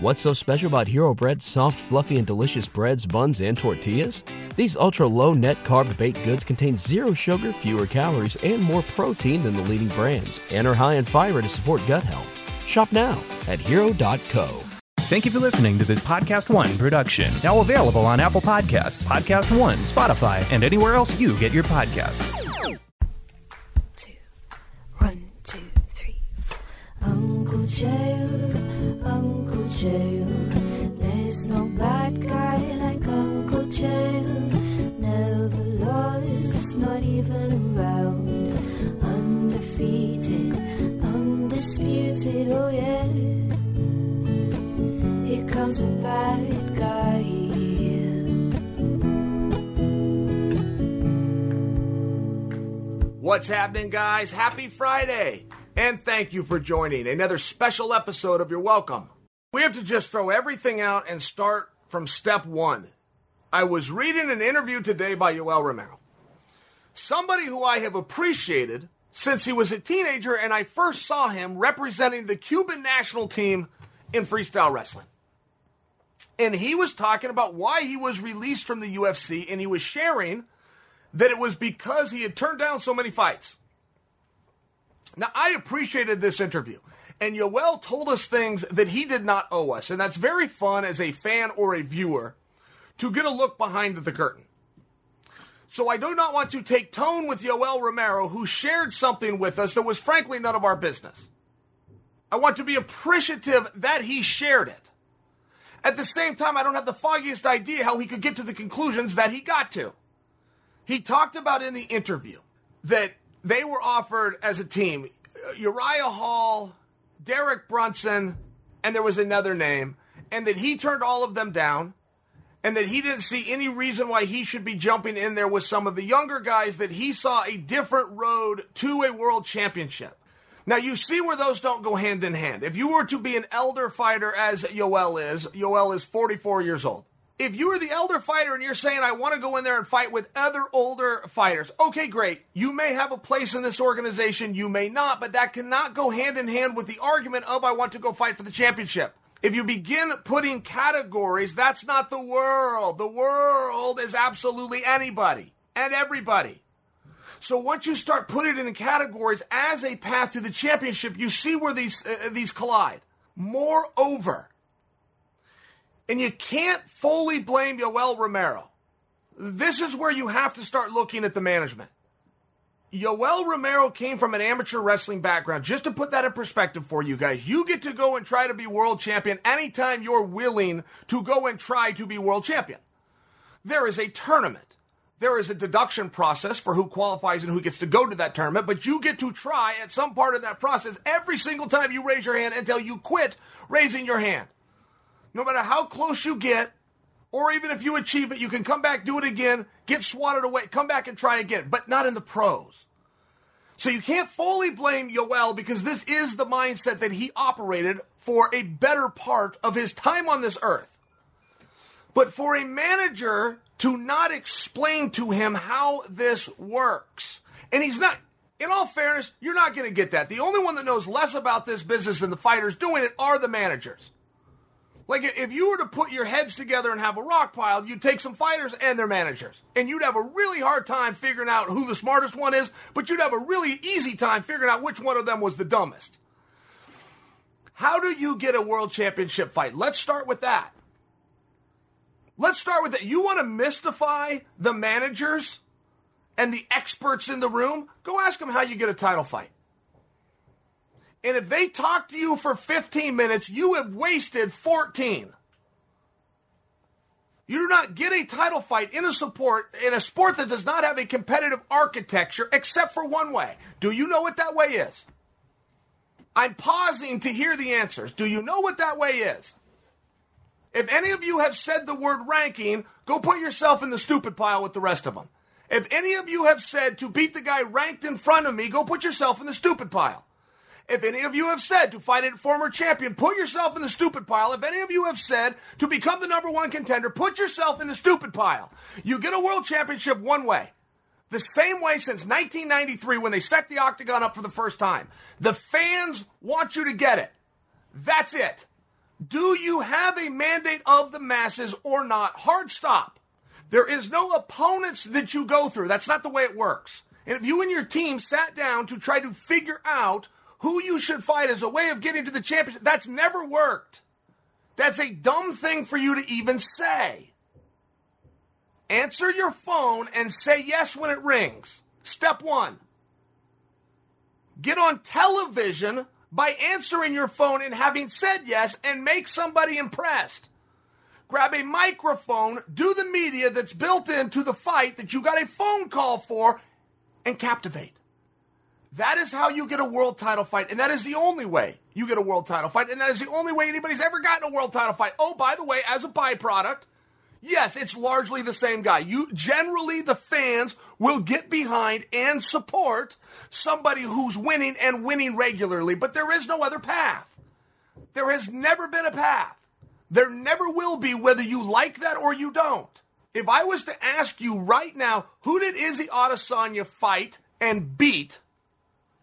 What's so special about Hero Bread's soft, fluffy, and delicious breads, buns, and tortillas? These ultra low net carb baked goods contain zero sugar, fewer calories, and more protein than the leading brands, and are high in fiber to support gut health. Shop now at hero.co. Thank you for listening to this Podcast One production. Now available on Apple Podcasts, Podcast One, Spotify, and anywhere else you get your podcasts. two, one, two, three. Uncle Joe, Joe. There's no bad guy like Uncle Joe. Never lost, not even around. Undefeated, undisputed, oh yeah. Here comes a bad guy. What's happening, guys? Happy Friday! And thank you for joining another special episode of You're Welcome. We have to just throw everything out and start from step one. I was reading an interview today by Yoel Romero, somebody who I have appreciated since he was a teenager and I first saw him representing the Cuban national team in freestyle wrestling. And he was talking about why he was released from the UFC and he was sharing that it was because he had turned down so many fights. Now, I appreciated this interview, and Yoel told us things that he did not owe us, and that's very fun as a fan or a viewer to get a look behind the curtain. So I do not want to take tone with Yoel Romero, who shared something with us that was frankly none of our business. I want to be appreciative that he shared it. At the same time, I don't have the foggiest idea how he could get to the conclusions that he got to. He talked about in the interview that they were offered as a team uh, Uriah Hall, Derek Brunson, and there was another name, and that he turned all of them down, and that he didn't see any reason why he should be jumping in there with some of the younger guys, that he saw a different road to a world championship. Now, you see where those don't go hand in hand. If you were to be an elder fighter, as Yoel is, Yoel is 44 years old if you are the elder fighter and you're saying, I want to go in there and fight with other older fighters, okay, great. You may have a place in this organization, you may not, but that cannot go hand in hand with the argument of, I want to go fight for the championship. If you begin putting categories, that's not the world. The world is absolutely anybody and everybody. So once you start putting it in categories as a path to the championship, you see where these uh, these collide. Moreover, and you can't fully blame Yoel Romero. This is where you have to start looking at the management. Yoel Romero came from an amateur wrestling background. Just to put that in perspective for you guys, you get to go and try to be world champion anytime you're willing to go and try to be world champion. There is a tournament. There is a deduction process for who qualifies and who gets to go to that tournament, but you get to try at some part of that process every single time you raise your hand until you quit raising your hand no matter how close you get, or even if you achieve it, you can come back, do it again, get swatted away, come back and try again, but not in the pros. So you can't fully blame Yoel because this is the mindset that he operated for a better part of his time on this earth. But for a manager to not explain to him how this works, and he's not, in all fairness, you're not going to get that. The only one that knows less about this business than the fighters doing it are the managers. Like if you were to put your heads together and have a rock pile, you'd take some fighters and their managers. And you'd have a really hard time figuring out who the smartest one is, but you'd have a really easy time figuring out which one of them was the dumbest. How do you get a world championship fight? Let's start with that. Let's start with that. You want to mystify the managers and the experts in the room? Go ask them how you get a title fight. And if they talk to you for 15 minutes, you have wasted 14. You do not get a title fight in a support in a sport that does not have a competitive architecture except for one way. Do you know what that way is? I'm pausing to hear the answers. Do you know what that way is? If any of you have said the word ranking, go put yourself in the stupid pile with the rest of them. If any of you have said to beat the guy ranked in front of me, go put yourself in the stupid pile. If any of you have said to fight a former champion, put yourself in the stupid pile. If any of you have said to become the number one contender, put yourself in the stupid pile. You get a world championship one way. The same way since 1993 when they set the octagon up for the first time. The fans want you to get it. That's it. Do you have a mandate of the masses or not? Hard stop. There is no opponents that you go through. That's not the way it works. And if you and your team sat down to try to figure out who you should fight as a way of getting to the championship, that's never worked. That's a dumb thing for you to even say. Answer your phone and say yes when it rings. Step one. Get on television by answering your phone and having said yes and make somebody impressed. Grab a microphone, do the media that's built into the fight that you got a phone call for, and captivate. That is how you get a world title fight, and that is the only way you get a world title fight, and that is the only way anybody's ever gotten a world title fight. Oh, by the way, as a byproduct, yes, it's largely the same guy. You generally the fans will get behind and support somebody who's winning and winning regularly, but there is no other path. There has never been a path. There never will be, whether you like that or you don't. If I was to ask you right now, who did Izzy Adesanya fight and beat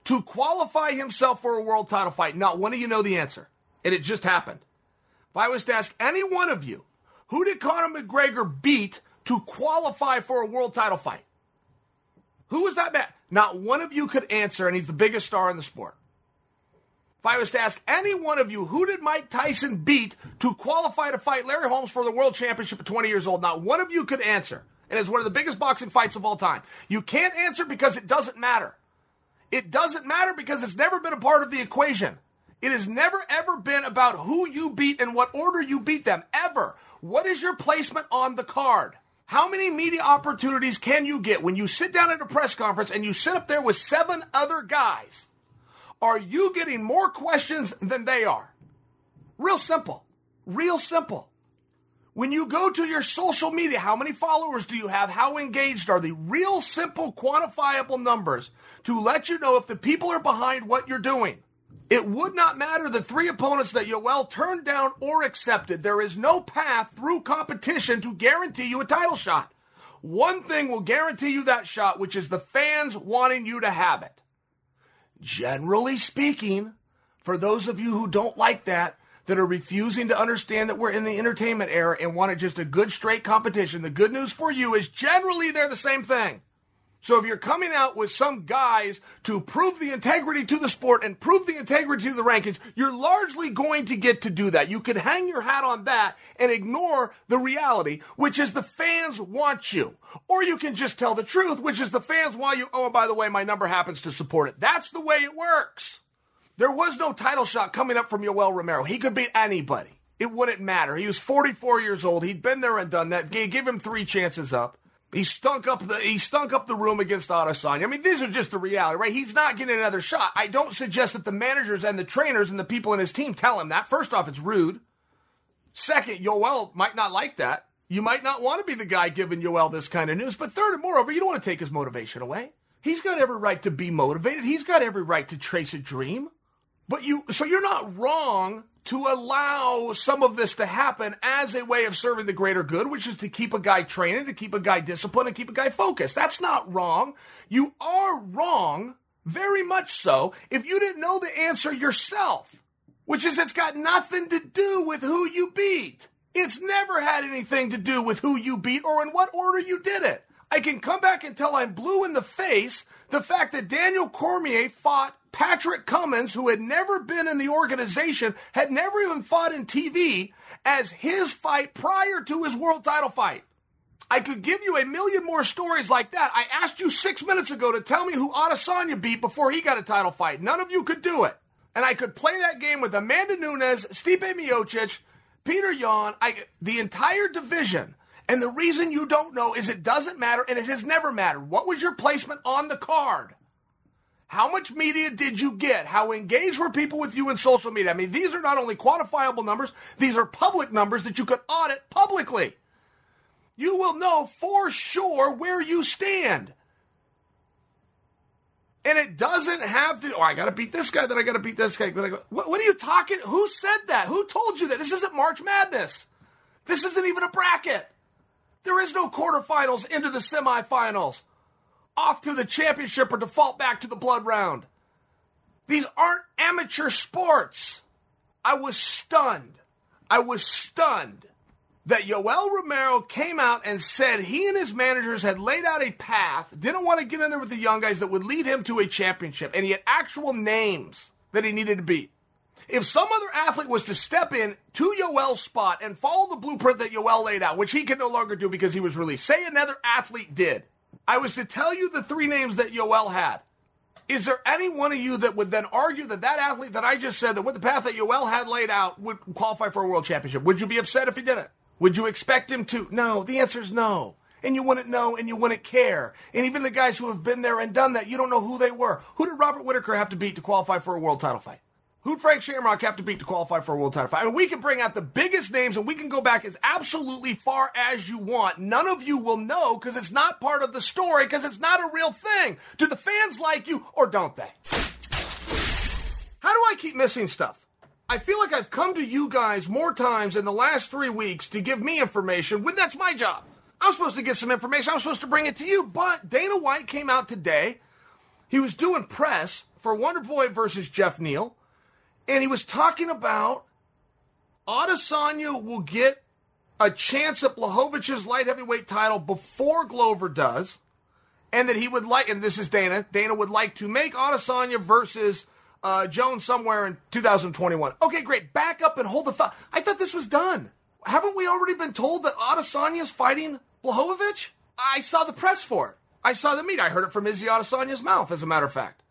to qualify himself for a world title fight? Not one of you know the answer. And it just happened. If I was to ask any one of you, who did Conor McGregor beat to qualify for a world title fight? Who was that man? Not one of you could answer, and he's the biggest star in the sport. If I was to ask any one of you, who did Mike Tyson beat to qualify to fight Larry Holmes for the world championship at 20 years old? Not one of you could answer. And it's one of the biggest boxing fights of all time. You can't answer because it doesn't matter. It doesn't matter because it's never been a part of the equation. It has never ever been about who you beat and what order you beat them, ever. What is your placement on the card? How many media opportunities can you get when you sit down at a press conference and you sit up there with seven other guys? Are you getting more questions than they are? Real simple. Real simple. When you go to your social media, how many followers do you have? How engaged are they? Real simple, quantifiable numbers to let you know if the people are behind what you're doing. It would not matter the three opponents that Yoel turned down or accepted. There is no path through competition to guarantee you a title shot. One thing will guarantee you that shot, which is the fans wanting you to have it. Generally speaking, for those of you who don't like that, that are refusing to understand that we're in the entertainment era and wanted just a good straight competition, the good news for you is generally they're the same thing. So if you're coming out with some guys to prove the integrity to the sport and prove the integrity to the rankings, you're largely going to get to do that. You could hang your hat on that and ignore the reality, which is the fans want you. Or you can just tell the truth, which is the fans want you. Oh, and by the way, my number happens to support it. That's the way it works. There was no title shot coming up from Yoel Romero. He could beat anybody. It wouldn't matter. He was 44 years old. He'd been there and done that. Give him three chances up. He stunk up the he stunk up the room against Adesanya. I mean, these are just the reality, right? He's not getting another shot. I don't suggest that the managers and the trainers and the people in his team tell him that. First off, it's rude. Second, Yoel might not like that. You might not want to be the guy giving Yoel this kind of news. But third and moreover, you don't want to take his motivation away. He's got every right to be motivated. He's got every right to trace a dream. But you, so you're not wrong to allow some of this to happen as a way of serving the greater good, which is to keep a guy training, to keep a guy disciplined, and keep a guy focused. That's not wrong. You are wrong, very much so, if you didn't know the answer yourself, which is it's got nothing to do with who you beat. It's never had anything to do with who you beat or in what order you did it. I can come back until I'm blue in the face the fact that Daniel Cormier fought Patrick Cummins, who had never been in the organization, had never even fought in TV, as his fight prior to his world title fight. I could give you a million more stories like that. I asked you six minutes ago to tell me who Adesanya beat before he got a title fight. None of you could do it. And I could play that game with Amanda Nunes, Stipe Miocic, Petr Yan, the entire division. And the reason you don't know is it doesn't matter and it has never mattered. What was your placement on the card? How much media did you get? How engaged were people with you in social media? I mean, these are not only quantifiable numbers, these are public numbers that you could audit publicly. You will know for sure where you stand. And it doesn't have to, oh, I got to beat this guy, then I got to beat this guy. Then I go, what, what are you talking? Who said that? Who told you that? This isn't March Madness. This isn't even a bracket. There is no quarterfinals into the semifinals off to the championship or default back to the blood round. These aren't amateur sports. I was stunned. I was stunned that Yoel Romero came out and said he and his managers had laid out a path, didn't want to get in there with the young guys that would lead him to a championship, and he had actual names that he needed to beat. If some other athlete was to step in to Yoel's spot and follow the blueprint that Yoel laid out, which he can no longer do because he was released, say another athlete did, I was to tell you the three names that Yoel had. Is there any one of you that would then argue that that athlete that I just said, that with the path that Yoel had laid out, would qualify for a world championship? Would you be upset if he didn't? Would you expect him to? No. The answer is no. And you wouldn't know and you wouldn't care. And even the guys who have been there and done that, you don't know who they were. Who did Robert Whitaker have to beat to qualify for a world title fight? Who'd Frank Shamrock have to beat to qualify for a world title fight? I mean, we can bring out the biggest names and we can go back as absolutely far as you want. None of you will know because it's not part of the story because it's not a real thing. Do the fans like you or don't they? How do I keep missing stuff? I feel like I've come to you guys more times in the last three weeks to give me information when that's my job. I'm supposed to get some information. I'm supposed to bring it to you. But Dana White came out today. He was doing press for Wonder Boy versus Geoff Neal. And he was talking about Adesanya will get a chance at Blachowicz's light heavyweight title before Glover does. And that he would like, and this is Dana, Dana would like to make Adesanya versus uh, Jones somewhere in 2021. Okay, great. Back up and hold the thought. I thought this was done. Haven't we already been told that Adesanya is fighting Blachowicz? I saw the press for it. I saw the meet. I heard it from Izzy Adesanya's mouth, as a matter of fact.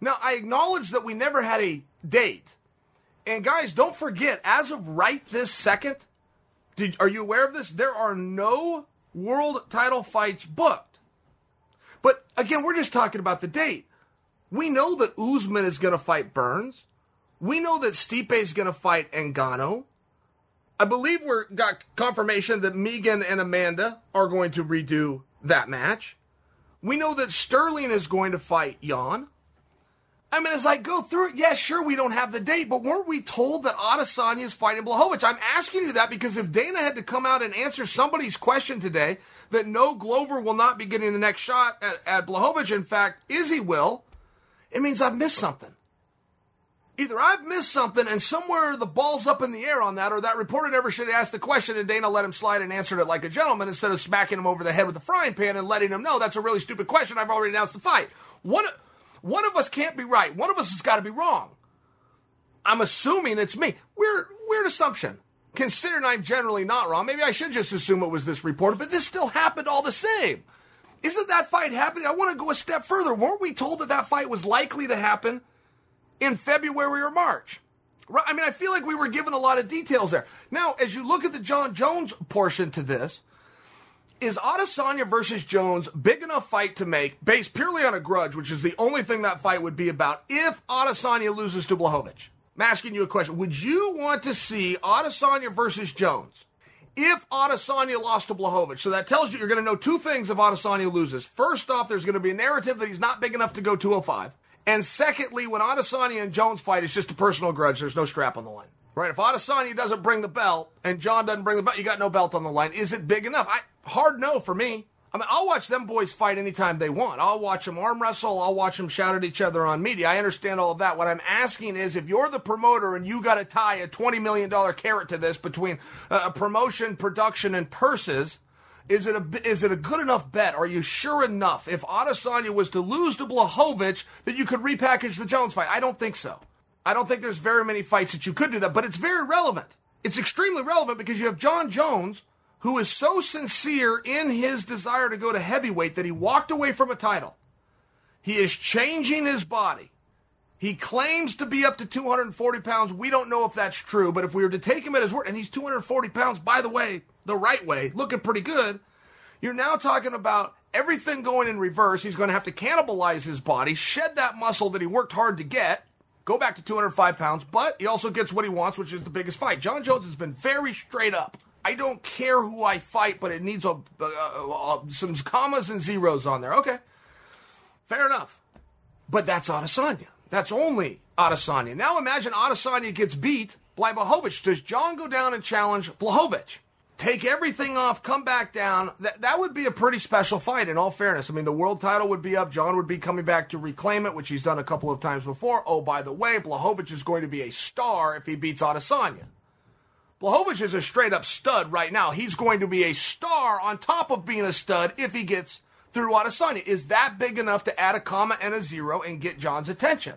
Now, I acknowledge that we never had a date. And guys, don't forget, as of right this second, did, are you aware of this? There are no world title fights booked. But again, we're just talking about the date. We know that Usman is going to fight Burns. We know that Stipe is going to fight Ngannou. I believe we're got confirmation that Megan and Amanda are going to redo that match. We know that Sterling is going to fight Yan. I mean, as I go through it, yeah, sure, we don't have the date, but weren't we told that Adesanya is fighting Blachowicz? I'm asking you that because if Dana had to come out and answer somebody's question today that no Glover will not be getting the next shot at, at Blachowicz, in fact, Izzy will, it means I've missed something. Either I've missed something and somewhere the ball's up in the air on that, or that reporter never should have asked the question and Dana let him slide and answered it like a gentleman instead of smacking him over the head with a frying pan and letting him know that's a really stupid question. I've already announced the fight. One, one of us can't be right. One of us has got to be wrong. I'm assuming it's me. Weird, weird assumption. Considering I'm generally not wrong, maybe I should just assume it was this reporter, but this still happened all the same. Isn't that fight happening? I want to go a step further. Weren't we told that that fight was likely to happen in February or March? I mean, I feel like we were given a lot of details there. Now, as you look at the Jon Jones portion to this, is Adesanya versus Jones big enough fight to make based purely on a grudge, which is the only thing that fight would be about if Adesanya loses to Blachowicz? I'm asking you a question. Would you want to see Adesanya versus Jones if Adesanya lost to Blachowicz? So that tells you you're going to know two things if Adesanya loses. First off, there's going to be a narrative that he's not big enough to go 205. And secondly, when Adesanya and Jones fight, it's just a personal grudge. There's no strap on the line. Right? If Adesanya doesn't bring the belt and Jon doesn't bring the belt, you got no belt on the line. Is it big enough? I hard no for me. I mean, I'll watch them boys fight anytime they want. I'll watch them arm wrestle. I'll watch them shout at each other on media. I understand all of that. What I'm asking is if you're the promoter and you got to tie a $20 million carrot to this between uh, promotion, production, and purses, is it a is it a good enough bet? Are you sure enough if Adesanya was to lose to Blachowicz that you could repackage the Jones fight? I don't think so. I don't think there's very many fights that you could do that, but it's very relevant. It's extremely relevant because you have Jon Jones who is so sincere in his desire to go to heavyweight that he walked away from a title. He is changing his body. He claims to be up to 240 pounds. We don't know if that's true, but if we were to take him at his word, and he's 240 pounds, by the way, the right way, looking pretty good, you're now talking about everything going in reverse. He's going to have to cannibalize his body, shed that muscle that he worked hard to get, go back to 205 pounds, but he also gets what he wants, which is the biggest fight. Jon Jones has been very straight up I don't care who I fight, but it needs a, some commas and zeros on there. Okay, fair enough. But that's Adesanya. That's only Adesanya. Now imagine Adesanya gets beat by. Does Jon go down and challenge Blachowicz? Take everything off, come back down. That, that would be a pretty special fight, in all fairness. I mean, the world title would be up. Jon would be coming back to reclaim it, which he's done a couple of times before. Oh, by the way, Blachowicz is going to be a star if he beats Adesanya. Blachowicz is a straight up stud right now. He's going to be a star on top of being a stud if he gets through Adesanya. Is that big enough to add a comma and a zero and get Jon's attention?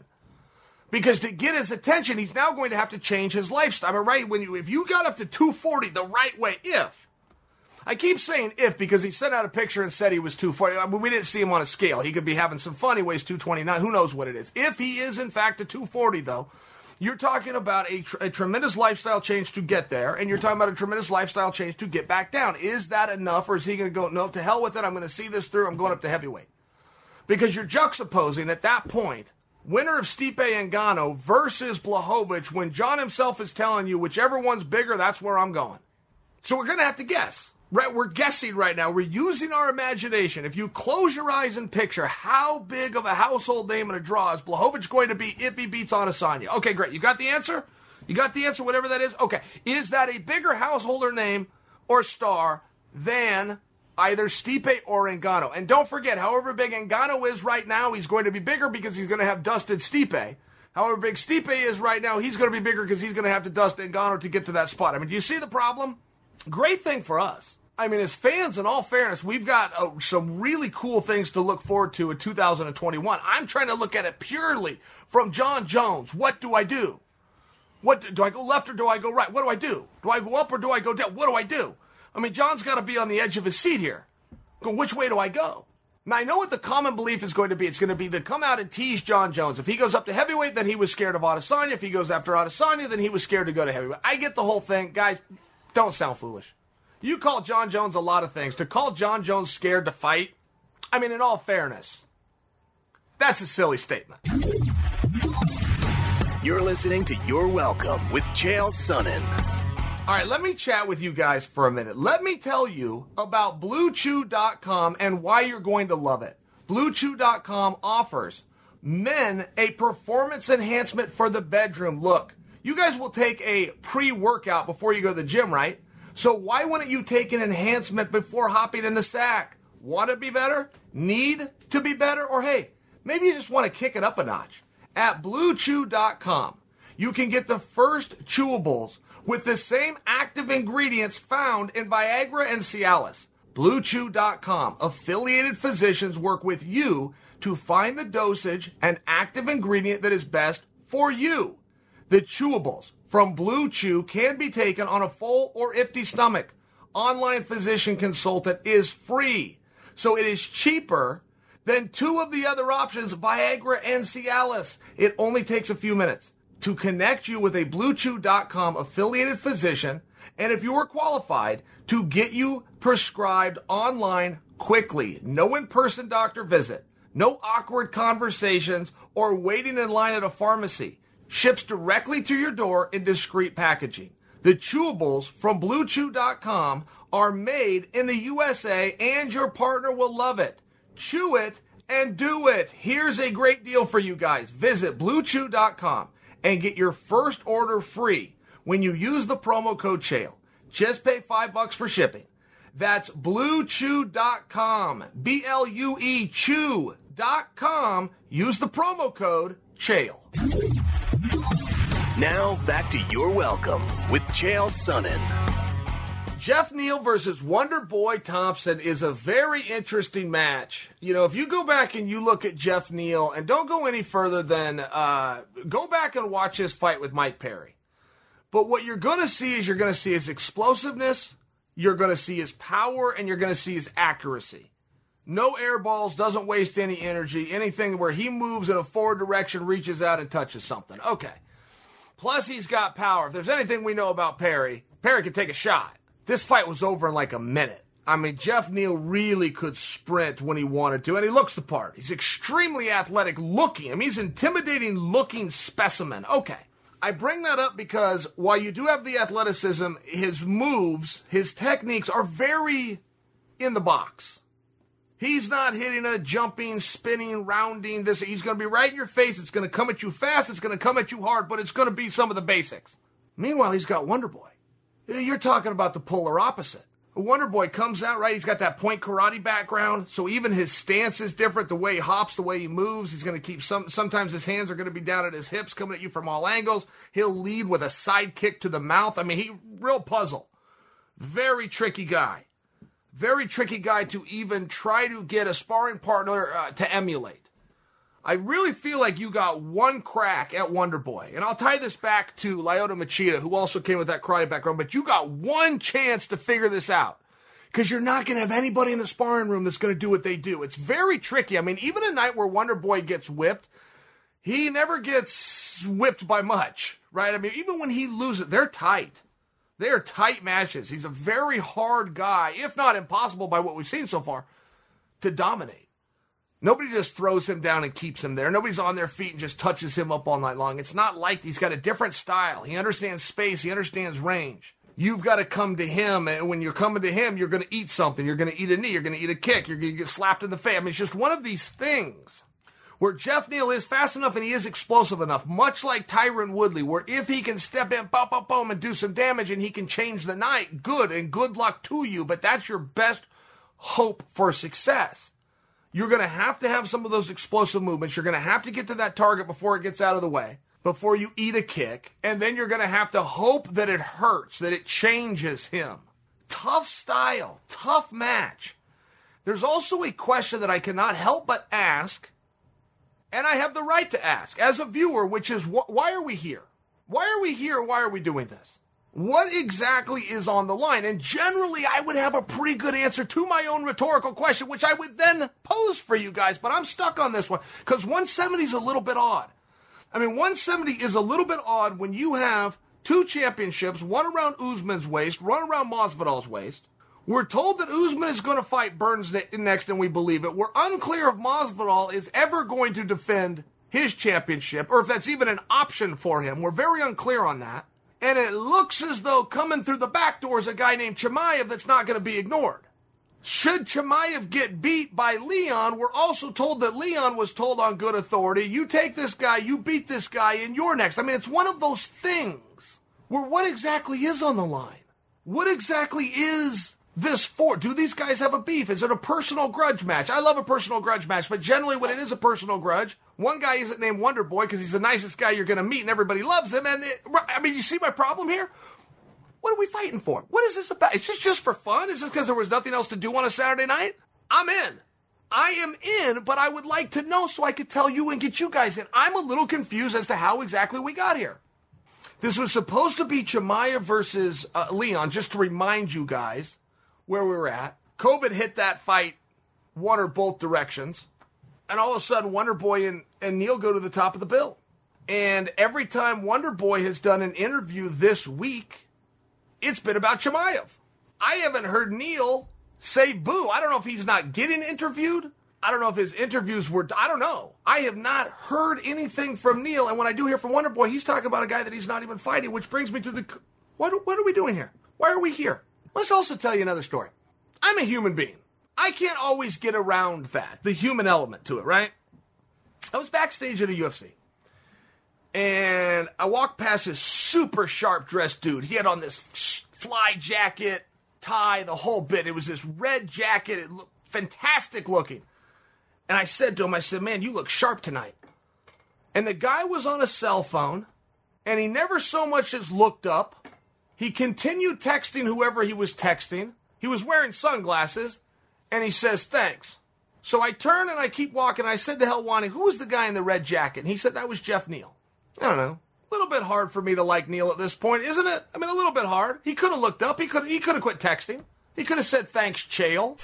Because to get his attention, he's now going to have to change his lifestyle. I right when you if you got up to 240 the right way, if I keep saying if because he sent out a picture and said he was 240. I mean, we didn't see him on a scale. He could be having some fun. He weighs 229. Who knows what it is? If he is in fact a 240, though, you're talking about a, tr- a tremendous lifestyle change to get there, and you're talking about a tremendous lifestyle change to get back down. Is that enough, or is he going to go, no, to hell with it? I'm going to see this through. I'm going up to heavyweight. Because you're juxtaposing at that point winner of Stipe Ngannou versus Blachowicz when Jon himself is telling you whichever one's bigger, that's where I'm going. So we're going to have to guess. We're guessing right now. We're using our imagination. If you close your eyes and picture how big of a household name and a draw is Blachowicz going to be if he beats Adesanya? Okay, great. You got the answer? You got the answer, whatever that is? Okay. Is that a bigger householder name or star than either Stipe or Ngannou? And don't forget, however big Ngannou is right now, he's going to be bigger because he's going to have dusted Stipe. However big Stipe is right now, he's going to be bigger because he's going to have to dust Ngannou to get to that spot. I mean, do you see the problem? Great thing for us I mean, as fans, in all fairness, we've got uh, some really cool things to look forward to in 2021. I'm trying to look at it purely from Jon Jones. What do I do? What do, do I go left or do I go right? What do I do? Do I go up or do I go down? What do I do? I mean, Jon's got to be on the edge of his seat here. Which way do I go? Now, I know what the common belief is going to be. It's going to be to come out and tease Jon Jones. If he goes up to heavyweight, then he was scared of Adesanya. If he goes after Adesanya, then he was scared to go to heavyweight. I get the whole thing. Guys, don't sound foolish. You call Jon Jones a lot of things. To call Jon Jones scared to fight, I mean, in all fairness, that's a silly statement. You're listening to You're Welcome with Chael Sonnen. All right, let me chat with you guys for a minute. Let me tell you about BlueChew.com and why you're going to love it. BlueChew.com offers men a performance enhancement for the bedroom. Look, you guys will take a pre workout before you go to the gym, right? So why wouldn't you take an enhancement before hopping in the sack? Want to be better? Need to be better? Or hey, maybe you just want to kick it up a notch. At bluechew.com, you can get the first chewables with the same active ingredients found in Viagra and Cialis. BlueChew.com. Affiliated physicians work with you to find the dosage and active ingredient that is best for you. The chewables from Blue Chew can be taken on a full or empty stomach. Online physician consultant is free. So it is cheaper than two of the other options, Viagra and Cialis. It only takes a few minutes to connect you with a BlueChew.com affiliated physician, and if you are qualified, to get you prescribed online quickly. No in-person doctor visit, no awkward conversations, or waiting in line at a pharmacy ships directly to your door in discreet packaging. The chewables from BlueChew.com are made in the USA and your partner will love it. Chew it and do it. Here's a great deal for you guys. Visit BlueChew.com and get your first order free when you use the promo code CHAEL. Just pay five bucks for shipping. That's BlueChew.com. B-L-U-E Chew.com. Use the promo code CHAEL. Now back to You're Welcome with Chael Sonnen. Geoff Neal versus Wonder Boy Thompson is a very interesting match. You know, if you go back and you look at Geoff Neal, and don't go any further than uh, go back and watch his fight with Mike Perry. But what you're going to see is you're going to see his explosiveness, you're going to see his power, and you're going to see his accuracy. No air balls, doesn't waste any energy, anything where he moves in a forward direction, reaches out and touches something. Okay. Plus, he's got power. If there's anything we know about Perry, Perry could take a shot. This fight was over in like a minute. I mean, Geoff Neal really could sprint when he wanted to, and he looks the part. He's extremely athletic looking. I mean, he's intimidating looking specimen. Okay. I bring that up because while you do have the athleticism, his moves, his techniques are very in the box. He's not hitting a jumping, spinning, rounding. This he's going to be right in your face. It's going to come at you fast. It's going to come at you hard, but it's going to be some of the basics. Meanwhile, he's got Wonder Boy. Eh, you're talking about the polar opposite. Wonder Boy comes out, right? He's got that point karate background, so even his stance is different. The way he hops, the way he moves, he's going to keep some. Sometimes his hands are going to be down at his hips, coming at you from all angles. He'll lead with a side kick to the mouth. I mean, he real puzzle. Very tricky guy. Very tricky guy to even try to get a sparring partner uh, to emulate. I really feel like you got one crack at Wonder Boy. And I'll tie this back to Lyoto Machida, who also came with that karate background, but you got one chance to figure this out. Because you're not going to have anybody in the sparring room that's going to do what they do. It's very tricky. I mean, even a night where Wonder Boy gets whipped, he never gets whipped by much, right? I mean, even when he loses, they're tight. They are tight matches. He's a very hard guy, if not impossible by what we've seen so far, to dominate. Nobody just throws him down and keeps him there. Nobody's on their feet and just touches him up all night long. It's not like he's got a different style. He understands space, he understands range. You've got to come to him, and when you're coming to him, you're going to eat something. You're going to eat a knee. You're going to eat a kick. You're going to get slapped in the face. I mean, it's just one of these things where Geoff Neal is fast enough and he is explosive enough, much like Tyron Woodley, where if he can step in, boom, boom, boom, and do some damage and he can change the night, good and good luck to you. But that's your best hope for success. You're going to have to have some of those explosive movements. You're going to have to get to that target before it gets out of the way, before you eat a kick. And then you're going to have to hope that it hurts, that it changes him. Tough style, tough match. There's also a question that I cannot help but ask, and I have the right to ask as a viewer, which is wh- why are we here? Why are we here? Why are we doing this? What exactly is on the line? And generally, I would have a pretty good answer to my own rhetorical question, which I would then pose for you guys, but I'm stuck on this one because 170 is a little bit odd. I mean, 170 is a little bit odd when you have two championships, one around Usman's waist, one around Masvidal's waist. We're told that Usman is going to fight Burns next, and we believe it. We're unclear if Masvidal is ever going to defend his championship, or if that's even an option for him. We're very unclear on that. And it looks as though coming through the back door is a guy named Chimaev that's not going to be ignored. Should Chimaev get beat by Leon, we're also told that Leon was told on good authority, you take this guy, you beat this guy, and you're next. I mean, it's one of those things where what exactly is on the line? What exactly is this for? Do these guys have a beef? Is it a personal grudge match? I love a personal grudge match, but generally when it is a personal grudge, one guy isn't named Wonder Boy because he's the nicest guy you're going to meet and everybody loves him. And it, I mean, you see my problem here? What are we fighting for? What is this about? Is this just for fun? Is this because there was nothing else to do on a Saturday night? I'm in. I am in, but I would like to know so I could tell you and get you guys in. I'm a little confused as to how exactly we got here. This was supposed to be Chimaev versus uh, Leon, just to remind you guys where we were at. COVID hit that fight one or both directions. And all of a sudden, Wonder Boy and, and Neal go to the top of the bill. And every time Wonder Boy has done an interview this week, it's been about Chimaev. I haven't heard Neal say boo. I don't know if he's not getting interviewed. I don't know if his interviews were. I don't know. I have not heard anything from Neal. And when I do hear from Wonder Boy, he's talking about a guy that he's not even fighting, which brings me to the. What, what are we doing here? Why are we here? Let's also tell you another story. I'm a human being. I can't always get around that, the human element to it, right? I was backstage at a UFC. And I walked past this super sharp dressed dude. He had on this fly jacket, tie, the whole bit. It was this red jacket. It looked fantastic looking. And I said to him, I said, man, you look sharp tonight. And the guy was on a cell phone and he never so much as looked up. He continued texting whoever he was texting. He was wearing sunglasses and he says, thanks. So I turn and I keep walking. I said to Helwani, who was the guy in the red jacket? And he said, that was Geoff Neal. I don't know. A little bit hard for me to like Neal at this point, isn't it? I mean, a little bit hard. He could have looked up. He could he could have quit texting. He could have said thanks, Chael.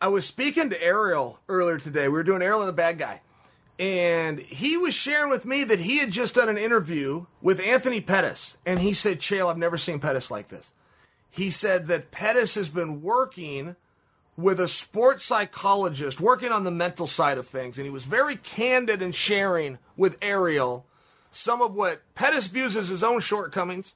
I was speaking to Ariel earlier today. We were doing Ariel and the Bad Guy. And he was sharing with me that he had just done an interview with Anthony Pettis. And he said, Chael, I've never seen Pettis like this. He said that Pettis has been working with a sports psychologist working on the mental side of things, and he was very candid in sharing with Ariel some of what Pettis views as his own shortcomings,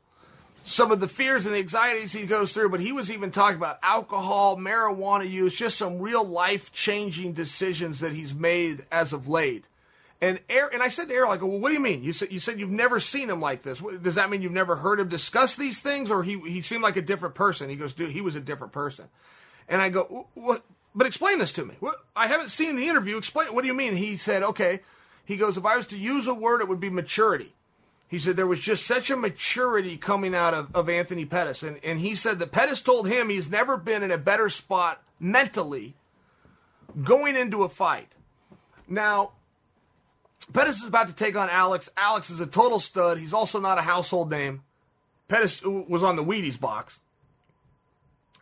some of the fears and the anxieties he goes through, but he was even talking about alcohol, marijuana use, just some real life changing decisions that he's made as of late. And Aaron, and I said to Aaron, like, well, what do you mean? You said you said you've never seen him like this. Does that mean you've never heard him discuss these things, or he he seemed like a different person? He goes, dude, he was a different person. And I go, what? But explain this to me. I haven't seen the interview. Explain. What do you mean? He said, okay. He goes, if I was to use a word, it would be maturity. He said there was just such a maturity coming out of, of Anthony Pettis. And, and he said that Pettis told him he's never been in a better spot mentally going into a fight. Now, Pettis is about to take on Alex. Alex is a total stud. He's also not a household name. Pettis uh, was on the Wheaties box.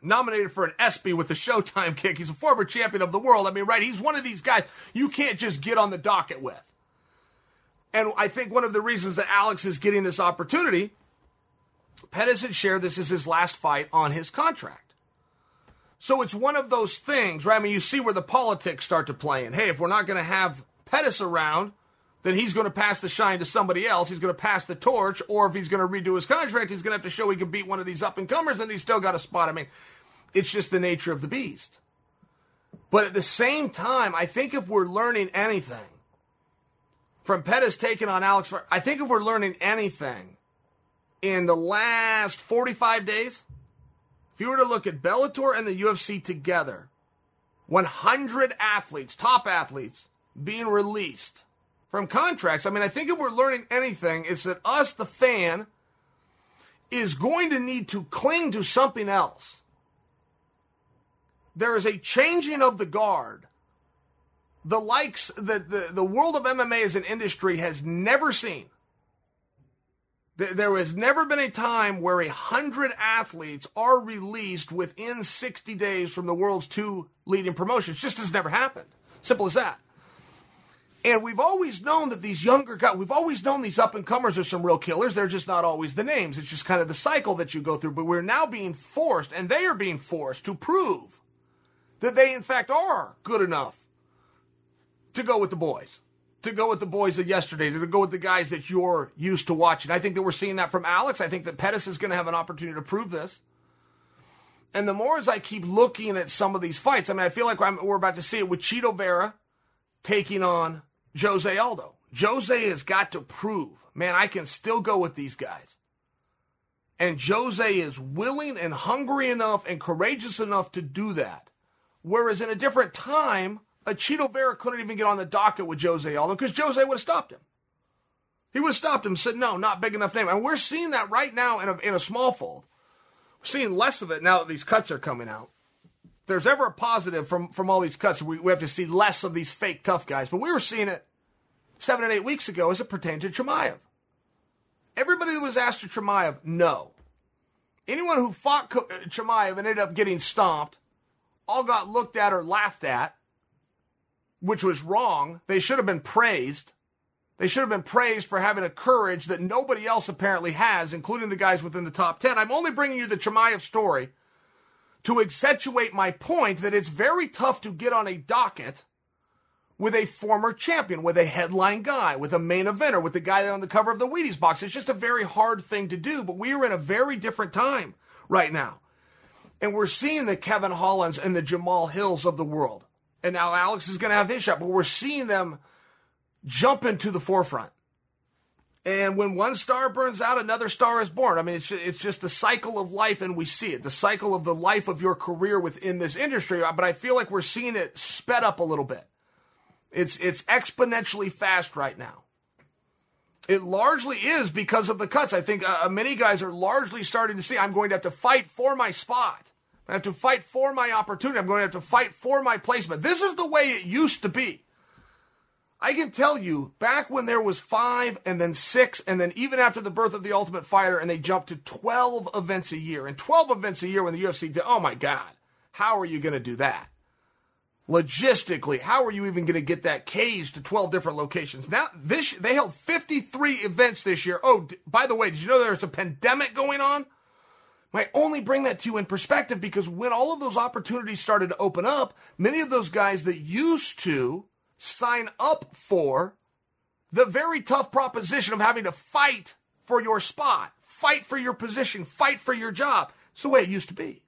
Nominated for an ESPY with the Showtime kick. He's a former champion of the world. I mean, right? He's one of these guys you can't just get on the docket with. And I think one of the reasons that Alex is getting this opportunity, Pettis had shared this is his last fight on his contract. So it's one of those things, right? I mean, you see where the politics start to play in. Hey, if we're not going to have Pettis around, then he's going to pass the shine to somebody else. He's going to pass the torch, or if he's going to redo his contract, he's going to have to show he can beat one of these up and comers, and he's still got a spot. I mean, it's just the nature of the beast. But at the same time, I think if we're learning anything from Pettis taking on Alex, I think if we're learning anything in the last 45 days, if you were to look at Bellator and the UFC together, 100 athletes, top athletes, being released from contracts. I mean, I think if we're learning anything, it's that us, the fan, is going to need to cling to something else. There is a changing of the guard. The likes that the, the world of MMA as an industry has never seen. There has never been a time where a hundred athletes are released within 60 days from the world's two leading promotions. Just has never happened. Simple as that. And we've always known that these younger guys, we've always known these up and comers are some real killers. They're just not always the names. It's just kind of the cycle that you go through. But we're now being forced, and they are being forced to prove that they, in fact, are good enough to go with the boys to go with the boys of yesterday, to go with the guys that you're used to watching. I think that we're seeing that from Alex. I think that Pettis is going to have an opportunity to prove this. And the more as I keep looking at some of these fights, I mean, I feel like we're about to see it with Chito Vera taking on Jose Aldo. Jose has got to prove, man, I can still go with these guys. And Jose is willing and hungry enough and courageous enough to do that. Whereas in a different time, a Chito Vera couldn't even get on the docket with Jose Aldo because Jose would have stopped him. He would have stopped him, said, no, not big enough name. And we're seeing that right now in a, in a small fold. We're seeing less of it now that these cuts are coming out. There's ever a positive from, from all these cuts, we, we have to see less of these fake tough guys. But we were seeing it seven and eight weeks ago as it pertained to Chimaev. Everybody that was asked to Chimaev, no. Anyone who fought uh, Chimaev and ended up getting stomped all got looked at or laughed at which was wrong. They should have been praised. They should have been praised for having a courage that nobody else apparently has, including the guys within the top 10. I'm only bringing you the Chimaev story to accentuate my point that it's very tough to get on a docket with a former champion, with a headline guy, with a main eventer, with the guy on the cover of the Wheaties box. It's just a very hard thing to do, but we are in a very different time right now. And we're seeing the Kevin Hollands and the Jamal Hills of the world and now Alex is going to have his shot, but we're seeing them jump into the forefront. And when one star burns out, another star is born. I mean, it's it's just the cycle of life, and we see it the cycle of the life of your career within this industry. But I feel like we're seeing it sped up a little bit. It's it's exponentially fast right now. It largely is because of the cuts. I think uh, many guys are largely starting to see I'm going to have to fight for my spot. I have to fight for my opportunity. I'm going to have to fight for my placement. This is the way it used to be. I can tell you, back when there was five and then six, and then even after the birth of the Ultimate Fighter, and they jumped to 12 events a year, and 12 events a year when the UFC did, oh my God, how are you going to do that? Logistically, how are you even going to get that cage to 12 different locations? Now, this, they held 53 events this year. Oh, by the way, did you know there's a pandemic going on? I only bring that to you in perspective because when all of those opportunities started to open up, many of those guys that used to sign up for the very tough proposition of having to fight for your spot, fight for your position, fight for your job. It's the way it used to be.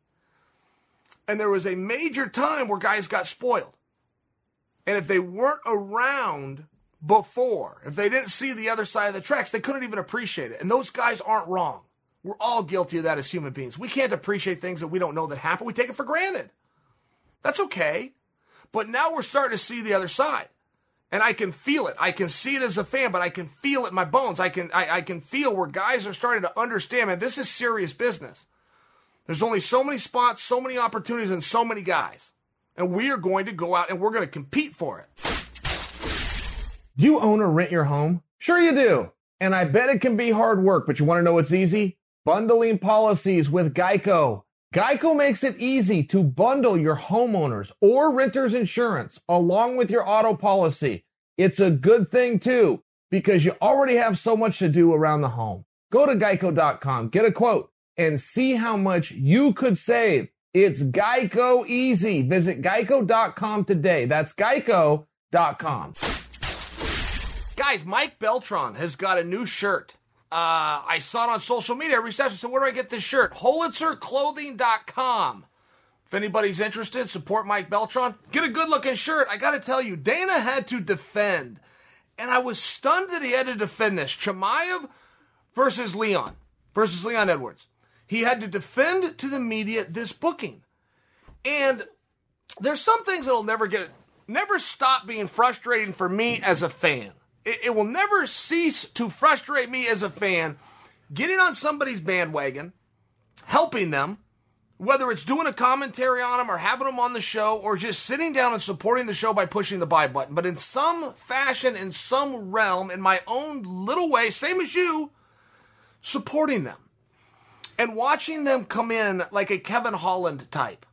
And there was a major time where guys got spoiled. And if they weren't around before, if they didn't see the other side of the tracks, they couldn't even appreciate it. And those guys aren't wrong. We're all guilty of that as human beings. We can't appreciate things that we don't know that happen. We take it for granted. That's okay. But now we're starting to see the other side. And I can feel it. I can see it as a fan, but I can feel it in my bones. I can I, I can feel where guys are starting to understand, man, this is serious business. There's only so many spots, so many opportunities, and so many guys. And we are going to go out and we're going to compete for it. Do you own or rent your home? Sure you do. And I bet it can be hard work, but you want to know what's easy? Bundling policies with Geico. Geico makes it easy to bundle your homeowners or renters insurance along with your auto policy. It's a good thing too, because you already have so much to do around the home. Go to geico.com, get a quote, and see how much you could save. It's Geico easy. Visit geico.com today. That's geico.com. Guys, Mike Beltran has got a new shirt. Uh, I saw it on social media. I reached out said, Where do I get this shirt? HolitzerClothing.com. If anybody's interested, support Mike Beltran. Get a good looking shirt. I got to tell you, Dana had to defend. And I was stunned that he had to defend this. Chimaev versus Leon, versus Leon Edwards. He had to defend to the media this booking. And there's some things that'll never get, never stop being frustrating for me as a fan. It, it will never cease to frustrate me as a fan getting on somebody's bandwagon, helping them, whether it's doing a commentary on them or having them on the show or just sitting down and supporting the show by pushing the buy button. But in some fashion, in some realm, in my own little way, same as you, supporting them and watching them come in like a Kevin Holland type.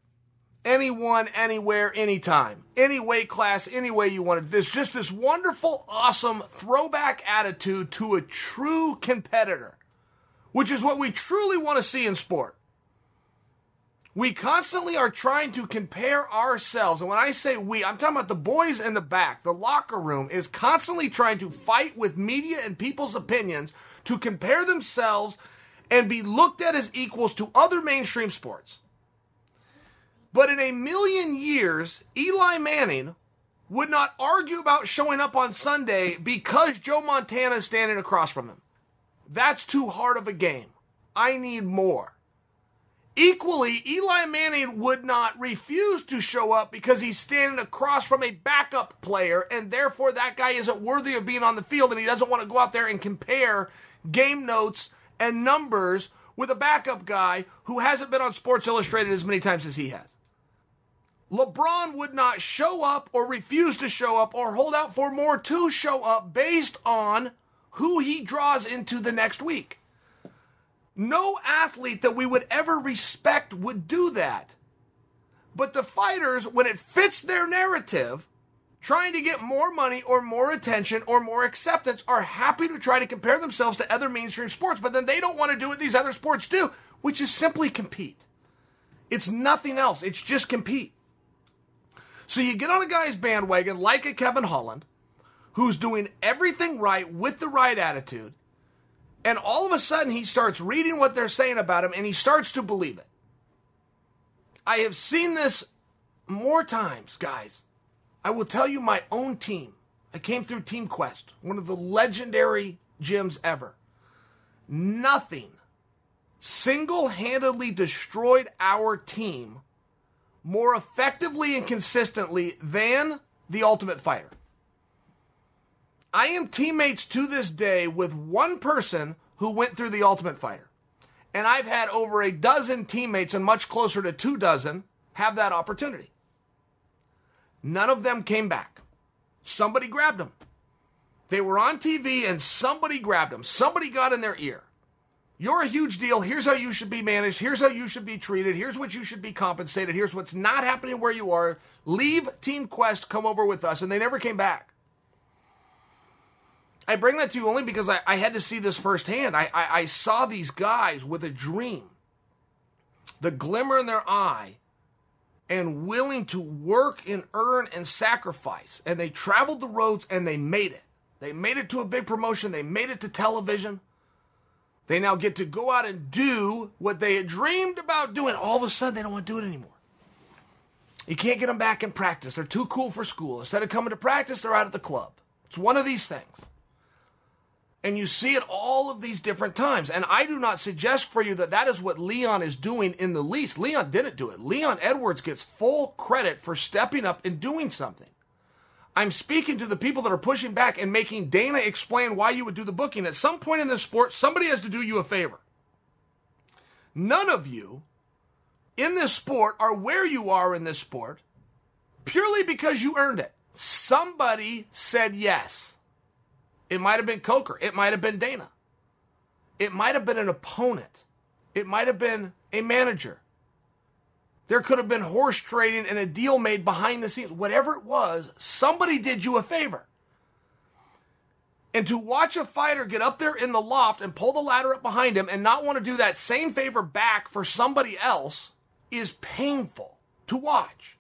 Anyone, anywhere, anytime, any weight class, any way you want it. There's just this wonderful, awesome throwback attitude to a true competitor, which is what we truly want to see in sport. We constantly are trying to compare ourselves. And when I say we, I'm talking about the boys in the back. The locker room is constantly trying to fight with media and people's opinions to compare themselves and be looked at as equals to other mainstream sports. But in a million years, Eli Manning would not argue about showing up on Sunday because Joe Montana is standing across from him. That's too hard of a game. I need more. Equally, Eli Manning would not refuse to show up because he's standing across from a backup player, and therefore that guy isn't worthy of being on the field, and he doesn't want to go out there and compare game notes and numbers with a backup guy who hasn't been on Sports Illustrated as many times as he has. LeBron would not show up or refuse to show up or hold out for more to show up based on who he draws into the next week. No athlete that we would ever respect would do that. But the fighters, when it fits their narrative, trying to get more money or more attention or more acceptance, are happy to try to compare themselves to other mainstream sports, but then they don't want to do what these other sports do, which is simply compete. It's nothing else, it's just compete. So you get on a guy's bandwagon like a Kevin Holland, who's doing everything right with the right attitude, and all of a sudden he starts reading what they're saying about him and he starts to believe it. I have seen this more times, guys. I will tell you my own team. I came through Team Quest, one of the legendary gyms ever. Nothing single handedly destroyed our team more effectively and consistently than the Ultimate Fighter. I am teammates to this day with one person who went through the Ultimate Fighter. And I've had over a dozen teammates and much closer to two dozen have that opportunity. None of them came back. Somebody grabbed them. They were on TV and somebody grabbed them. Somebody got in their ear. You're a huge deal. Here's how you should be managed. Here's how you should be treated. Here's what you should be compensated. Here's what's not happening where you are. Leave Team Quest, come over with us. And they never came back. I bring that to you only because I, I had to see this firsthand. I, I, I saw these guys with a dream, the glimmer in their eye, and willing to work and earn and sacrifice. And they traveled the roads and they made it. They made it to a big promotion, they made it to television. They now get to go out and do what they had dreamed about doing. All of a sudden, they don't want to do it anymore. You can't get them back in practice. They're too cool for school. Instead of coming to practice, they're out at the club. It's one of these things. And you see it all of these different times. And I do not suggest for you that that is what Leon is doing in the least. Leon didn't do it. Leon Edwards gets full credit for stepping up and doing something. I'm speaking to the people that are pushing back and making Dana explain why you would do the booking. At some point in this sport, somebody has to do you a favor. None of you in this sport are where you are in this sport purely because you earned it. Somebody said yes. It might have been Coker. It might have been Dana. It might have been an opponent. It might have been a manager. There could have been horse trading and a deal made behind the scenes. Whatever it was, somebody did you a favor. And to watch a fighter get up there in the loft and pull the ladder up behind him and not want to do that same favor back for somebody else is painful to watch.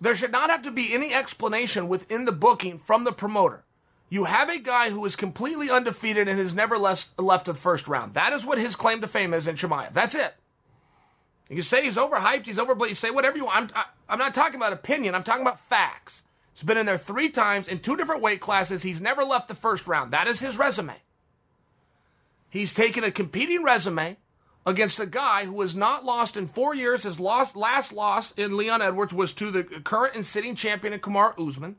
There should not have to be any explanation within the booking from the promoter. You have a guy who is completely undefeated and has never left, the first round. That is what his claim to fame is in Chimaev. That's it. You say he's overhyped, he's overblown, you say whatever you want. I'm, I'm not talking about opinion, I'm talking about facts. He's been in there three times in two different weight classes. He's never left the first round. That is his resume. He's taken a competing resume against a guy who has not lost in four years. His last loss in Leon Edwards was to the current and sitting champion in Kamaru Usman.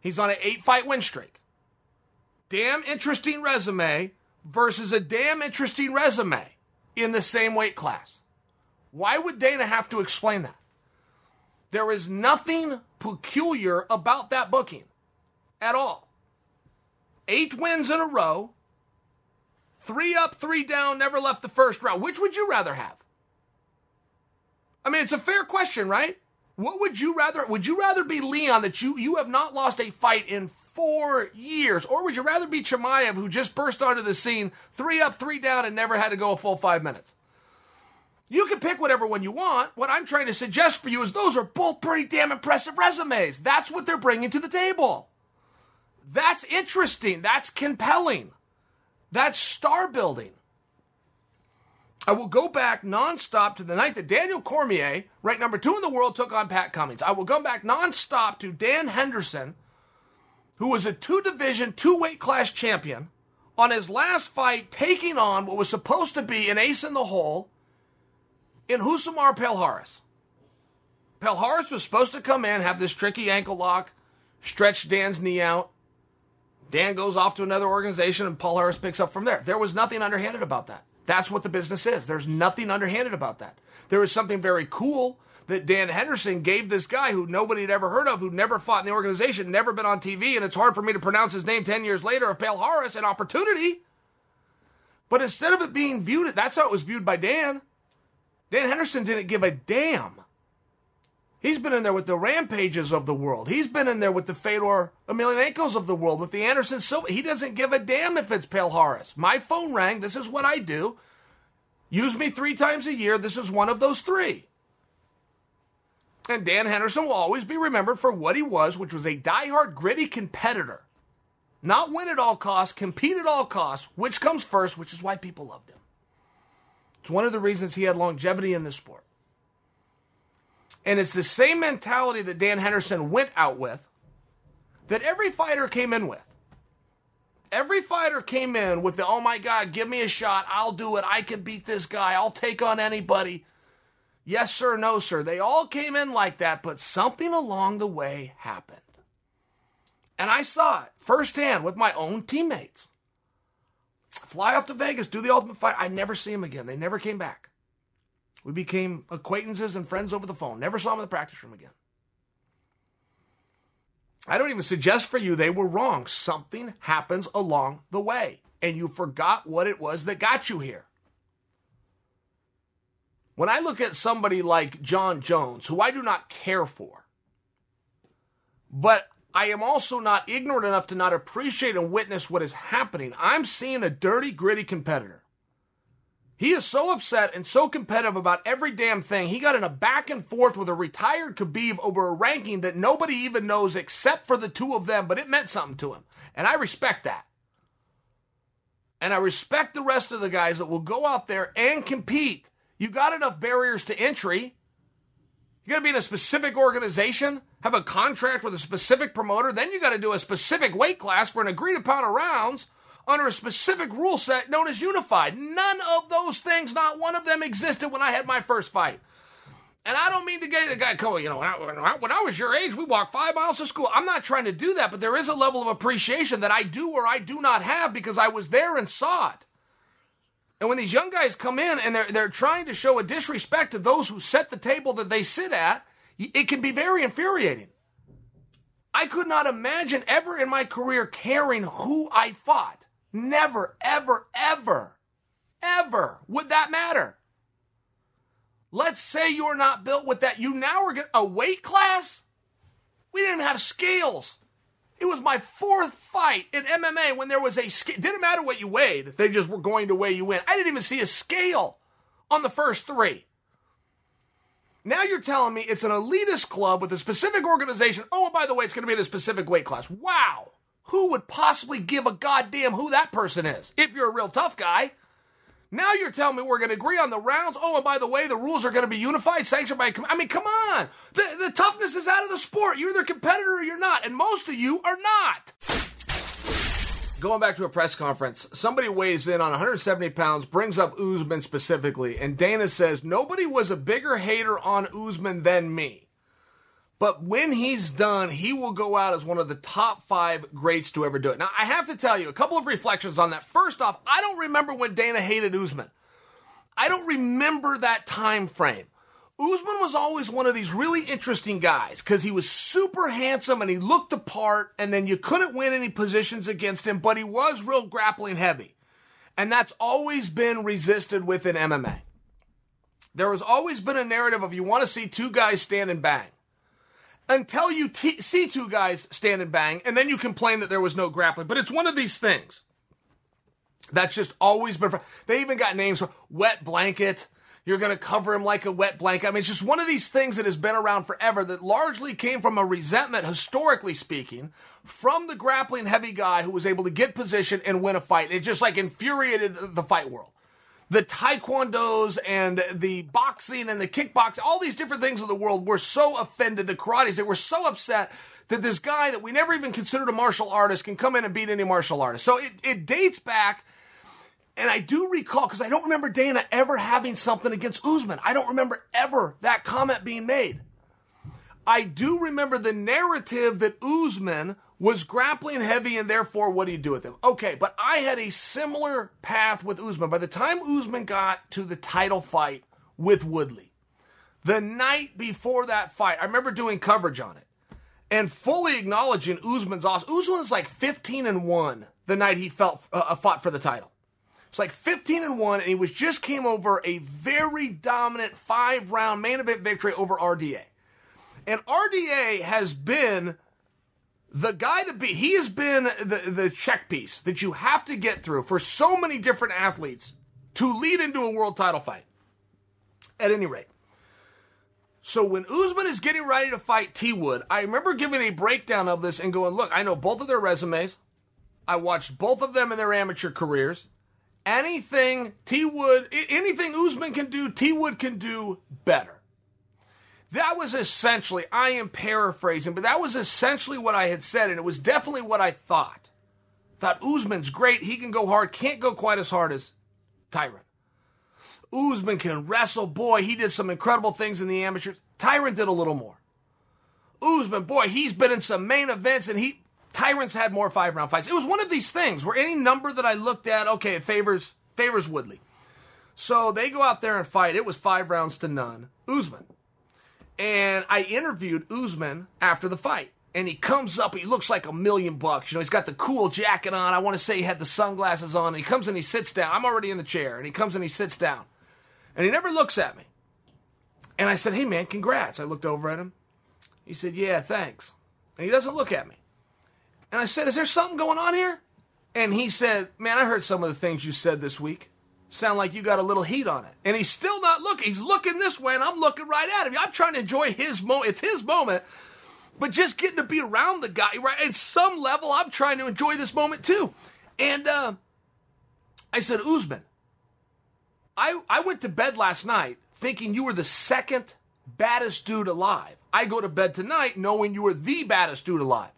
He's on an eight fight win streak. Damn interesting resume versus a damn interesting resume in the same weight class. Why would Dana have to explain that? There is nothing peculiar about that booking at all. Eight wins in a row, three up, three down, never left the first round. Which would you rather have? I mean, it's a fair question, right? What would you rather? Would you rather be Leon that you you have not lost a fight in four years, or would you rather be Chimaev who just burst onto the scene, three up, three down, and never had to go a full five minutes? You can pick whatever one you want. What I'm trying to suggest for you is those are both pretty damn impressive resumes. That's what they're bringing to the table. That's interesting. That's compelling. That's star building. I will go back nonstop to the night that Daniel Cormier, ranked number two in the world, took on Pat Cummins. I will go back nonstop to Dan Henderson, who was a two division, two weight class champion, on his last fight, taking on what was supposed to be an ace in the hole in Rousimar Palhares. Palhares was supposed to come in, have this tricky ankle lock, stretch Dan's knee out. Dan goes off to another organization, and Palhares picks up from there. There was nothing underhanded about that. That's what the business is. There's nothing underhanded about that. There is something very cool that Dan Henderson gave this guy who nobody had ever heard of, who never fought in the organization, never been on TV, and it's hard for me to pronounce his name 10 years later, of Palhares, an opportunity. But instead of it being viewed, that's how it was viewed by Dan. Dan Henderson didn't give a damn. He's been in there with the Rampages of the world. He's been in there with the Fedor Emelianenkos of the world, with the Anderson Silva. He doesn't give a damn if it's Palhares. My phone rang. This is what I do. Use me three times a year. This is one of those three. And Dan Henderson will always be remembered for what he was, which was a diehard, gritty competitor. Not win at all costs, compete at all costs, which comes first, which is why people loved him. It's one of the reasons he had longevity in the sport. And it's the same mentality that Dan Henderson went out with that every fighter came in with. Every fighter came in with the, oh my God, give me a shot. I'll do it. I can beat this guy. I'll take on anybody. Yes, sir, no, sir. They all came in like that, but something along the way happened. And I saw it firsthand with my own teammates. Fly off to Vegas, do the ultimate fight. I never see him again. They never came back. We became acquaintances and friends over the phone. Never saw him in the practice room again. I don't even suggest for you they were wrong. Something happens along the way, and you forgot what it was that got you here. When I look at somebody like Jon Jones, who I do not care for, but I am also not ignorant enough to not appreciate and witness what is happening, I'm seeing a dirty, gritty competitor he is so upset and so competitive about every damn thing. He got in a back and forth with a retired Khabib over a ranking that nobody even knows except for the two of them, but it meant something to him. And I respect that. And I respect the rest of the guys that will go out there and compete. You got enough barriers to entry. You You got to be in a specific organization, have a contract with a specific promoter, then you got to do a specific weight class for an agreed upon of rounds under a specific rule set known as unified. None of those things, not one of them existed when I had my first fight. And I don't mean to get the guy going, you know, when I, when I was your age, we walked five miles to school. I'm not trying to do that, but there is a level of appreciation that I do or I do not have because I was there and saw it. And when these young guys come in and they're, they're trying to show a disrespect to those who set the table that they sit at, it can be very infuriating. I could not imagine ever in my career caring who I fought. Never, ever, ever, ever would that matter. Let's say you're not built with that. You now are a weight class? We didn't have scales. It was my fourth fight in MMA when there was a scale. Didn't matter what you weighed. They just were going to weigh you in. I didn't even see a scale on the first three. Now you're telling me it's an elitist club with a specific organization. Oh, and by the way, it's going to be in a specific weight class. Wow. Who would possibly give a goddamn who that person is if you're a real tough guy? Now you're telling me we're going to agree on the rounds. Oh, and by the way, the rules are going to be unified, sanctioned by. I mean, come on. The, the toughness is out of the sport. You're either a competitor or you're not, and most of you are not. Going back to a press conference, somebody weighs in on 170 pounds, brings up Usman specifically, and Dana says nobody was a bigger hater on Usman than me. But when he's done, he will go out as one of the top five greats to ever do it. Now, I have to tell you a couple of reflections on that. First off, I don't remember when Dana hated Usman. I don't remember that time frame. Usman was always one of these really interesting guys because he was super handsome and he looked the part, and then you couldn't win any positions against him, but he was real grappling heavy. And that's always been resisted within MMA. There has always been a narrative of you want to see two guys stand and bang until you t- see two guys stand and bang, and then you complain that there was no grappling. But it's one of these things that's just always been. Fr- they even got names for wet blanket. You're going to cover him like a wet blanket. I mean, it's just one of these things that has been around forever that largely came from a resentment, historically speaking, from the grappling heavy guy who was able to get position and win a fight. It just like infuriated the fight world the taekwondos and the boxing and the kickboxing, all these different things of the world were so offended, the karates, they were so upset that this guy that we never even considered a martial artist can come in and beat any martial artist. So it, it dates back, and I do recall, because I don't remember Dana ever having something against Usman. I don't remember ever that comment being made. I do remember the narrative that Usman was grappling heavy, and therefore, what do you do with him? Okay, but I had a similar path with Usman. By the time Usman got to the title fight with Woodley, the night before that fight, I remember doing coverage on it and fully acknowledging Usman's. Usman was like 15 and 1 the night he felt, uh, fought for the title. It's like 15 and 1, and he was just came over a very dominant five round main event victory over RDA. And RDA has been the guy to beat. He has been the, the check piece that you have to get through for so many different athletes to lead into a world title fight. At any rate. So when Usman is getting ready to fight T Wood, I remember giving a breakdown of this and going, look, I know both of their resumes. I watched both of them in their amateur careers. Anything T Wood, anything Usman can do, T Wood can do better. That was essentially, I am paraphrasing, but that was essentially what I had said, and it was definitely what I thought. Thought Usman's great, he can go hard, can't go quite as hard as Tyron. Usman can wrestle, boy, he did some incredible things in the amateurs. Tyron did a little more. Usman, boy, he's been in some main events, and he Tyron's had more five round fights. It was one of these things where any number that I looked at, okay, it favors favors Woodley. So they go out there and fight. It was five rounds to none. Usman and I interviewed Usman after the fight. And he comes up, he looks like a million bucks. You know, he's got the cool jacket on. I want to say he had the sunglasses on. And he comes and he sits down. I'm already in the chair. And he comes and he sits down. And he never looks at me. And I said, Hey, man, congrats. I looked over at him. He said, Yeah, thanks. And he doesn't look at me. And I said, Is there something going on here? And he said, Man, I heard some of the things you said this week sound like you got a little heat on it. And he's still not looking. He's looking this way, and I'm looking right at him. I'm trying to enjoy his moment. It's his moment. But just getting to be around the guy, right? At some level, I'm trying to enjoy this moment too. And uh, I said, Usman, I, I went to bed last night thinking you were the second baddest dude alive. I go to bed tonight knowing you are the baddest dude alive.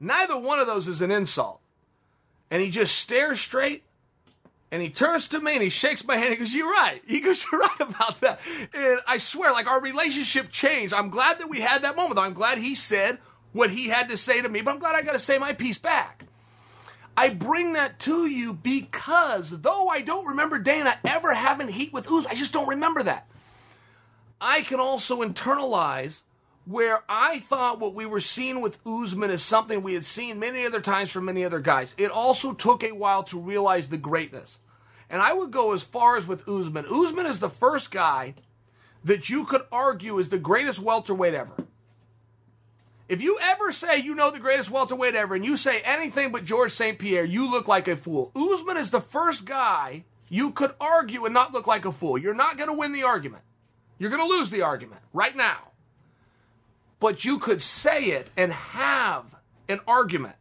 Neither one of those is an insult. And he just stares straight and he turns to me and he shakes my hand. He goes, You're right. He goes, You're right about that. And I swear, like our relationship changed. I'm glad that we had that moment. I'm glad he said what he had to say to me, but I'm glad I got to say my piece back. I bring that to you because though I don't remember Dana ever having heat with Uz, I just don't remember that. I can also internalize where I thought what we were seeing with Usman is something we had seen many other times from many other guys. It also took a while to realize the greatness. And I would go as far as with Usman. Usman is the first guy that you could argue is the greatest welterweight ever. If you ever say you know the greatest welterweight ever and you say anything but George St. Pierre, you look like a fool. Usman is the first guy you could argue and not look like a fool. You're not going to win the argument. You're going to lose the argument right now. But you could say it and have an argument.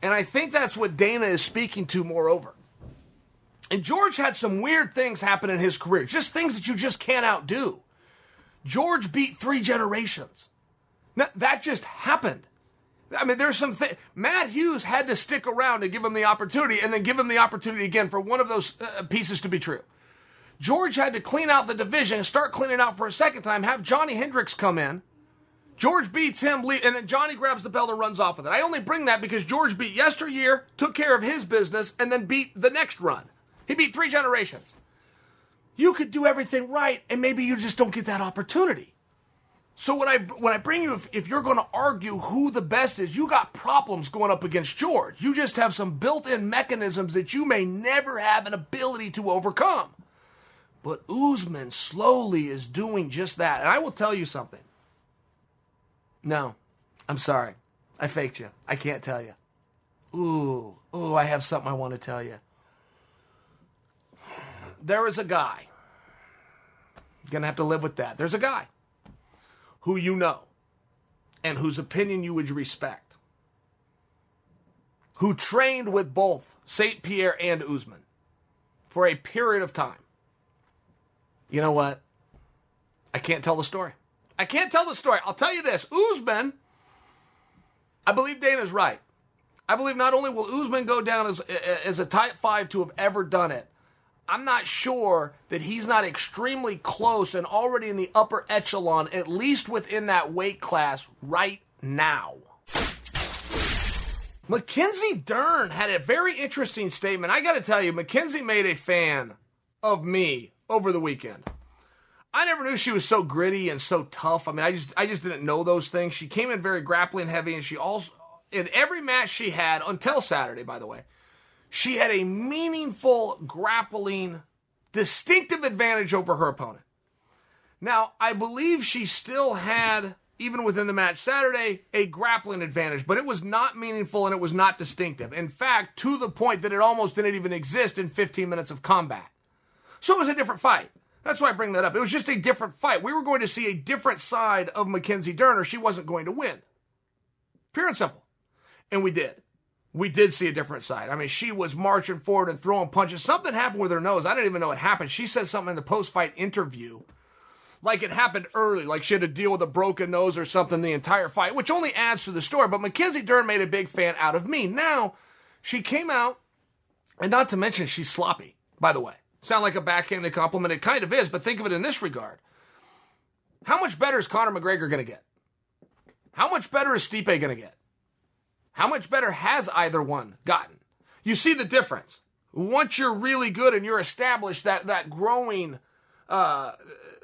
And I think that's what Dana is speaking to, moreover. And George had some weird things happen in his career, just things that you just can't outdo. George beat three generations. Now, that just happened. I mean, there's some th- Matt Hughes had to stick around to give him the opportunity, and then give him the opportunity again for one of those uh, pieces to be true. George had to clean out the division, start cleaning out for a second time, have Johnny Hendricks come in. George beats him, and then Johnny grabs the belt and runs off with it. I only bring that because George beat yesteryear, took care of his business, and then beat the next run. He beat three generations. You could do everything right, and maybe you just don't get that opportunity. So when I when I bring you, if, if you're going to argue who the best is, you got problems going up against George. You just have some built-in mechanisms that you may never have an ability to overcome. But Usman slowly is doing just that, and I will tell you something. No, I'm sorry, I faked you. I can't tell you. Ooh, ooh, I have something I want to tell you. There is a guy. Gonna have to live with that. There's a guy who you know and whose opinion you would respect, who trained with both St. Pierre and Usman for a period of time. You know what? I can't tell the story. I can't tell the story. I'll tell you this Usman, I believe Dana's right. I believe not only will Usman go down as, as a type 5 to have ever done it, I'm not sure that he's not extremely close and already in the upper echelon, at least within that weight class right now. Mackenzie Dern had a very interesting statement. I got to tell you, Mackenzie made a fan of me over the weekend. I never knew she was so gritty and so tough. I mean, I just I just didn't know those things. She came in very grappling heavy, and she also in every match she had until Saturday, by the way, she had a meaningful grappling, distinctive advantage over her opponent. Now, I believe she still had, even within the match Saturday, a grappling advantage, but it was not meaningful and it was not distinctive. In fact, to the point that it almost didn't even exist in 15 minutes of combat. So it was a different fight. That's why I bring that up. It was just a different fight. We were going to see a different side of Mackenzie Dern, or she wasn't going to win. Pure and simple. And we did we did see a different side. I mean, she was marching forward and throwing punches. Something happened with her nose. I didn't even know it happened. She said something in the post fight interview like it happened early, like she had to deal with a broken nose or something the entire fight, which only adds to the story. But Mackenzie Dern made a big fan out of me. Now, she came out, and not to mention she's sloppy, by the way. Sound like a backhanded compliment? It kind of is, but think of it in this regard. How much better is Conor McGregor going to get? How much better is Stipe going to get? How much better has either one gotten? You see the difference. Once you're really good and you're established, that that growing uh,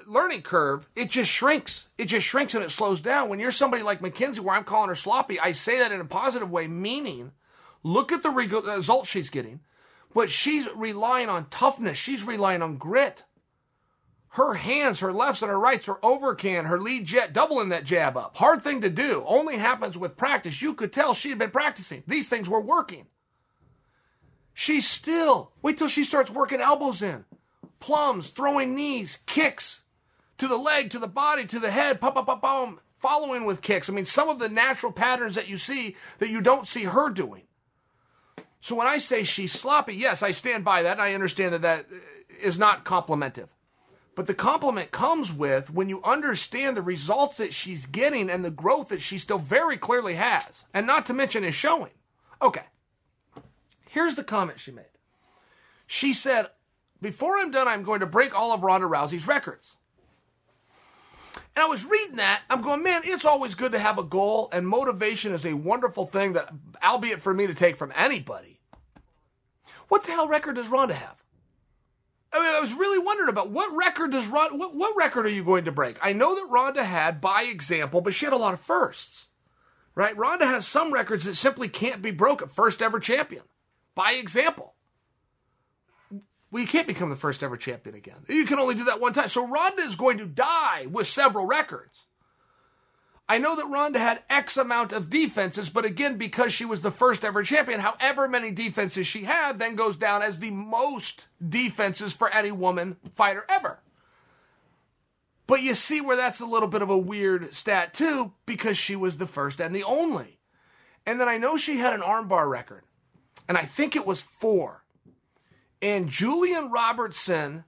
learning curve, it just shrinks. It just shrinks and it slows down. When you're somebody like Mackenzie, where I'm calling her sloppy, I say that in a positive way, meaning look at the results she's getting, but she's relying on toughness. She's relying on grit. Her hands, her lefts and her rights, her overcan, her lead jet, doubling that jab up. Hard thing to do. Only happens with practice. You could tell she had been practicing. These things were working. She's still, wait till she starts working elbows in, plums, throwing knees, kicks to the leg, to the body, to the head, pop, pop, pop, pop, following with kicks. I mean, some of the natural patterns that you see that you don't see her doing. So when I say she's sloppy, yes, I stand by that. And I understand that that is not complimentive. But the compliment comes with when you understand the results that she's getting and the growth that she still very clearly has, and not to mention is showing. Okay. Here's the comment she made. She said, Before I'm done, I'm going to break all of Ronda Rousey's records. And I was reading that. I'm going, man, it's always good to have a goal, and motivation is a wonderful thing that, albeit for me to take from anybody. What the hell record does Ronda have? I mean, I was really wondering about what record does Ronda, what, what record are you going to break? I know that Ronda had, by example, but she had a lot of firsts, right? Ronda has some records that simply can't be broken. First ever champion, by example. Well, you can't become the first ever champion again. You can only do that one time. So Ronda is going to die with several records. I know that Ronda had X amount of defenses, but again, because she was the first ever champion, however many defenses she had then goes down as the most defenses for any woman fighter ever. But you see where that's a little bit of a weird stat too, because she was the first and the only. And then I know she had an armbar record, and I think it was four. And Gillian Robertson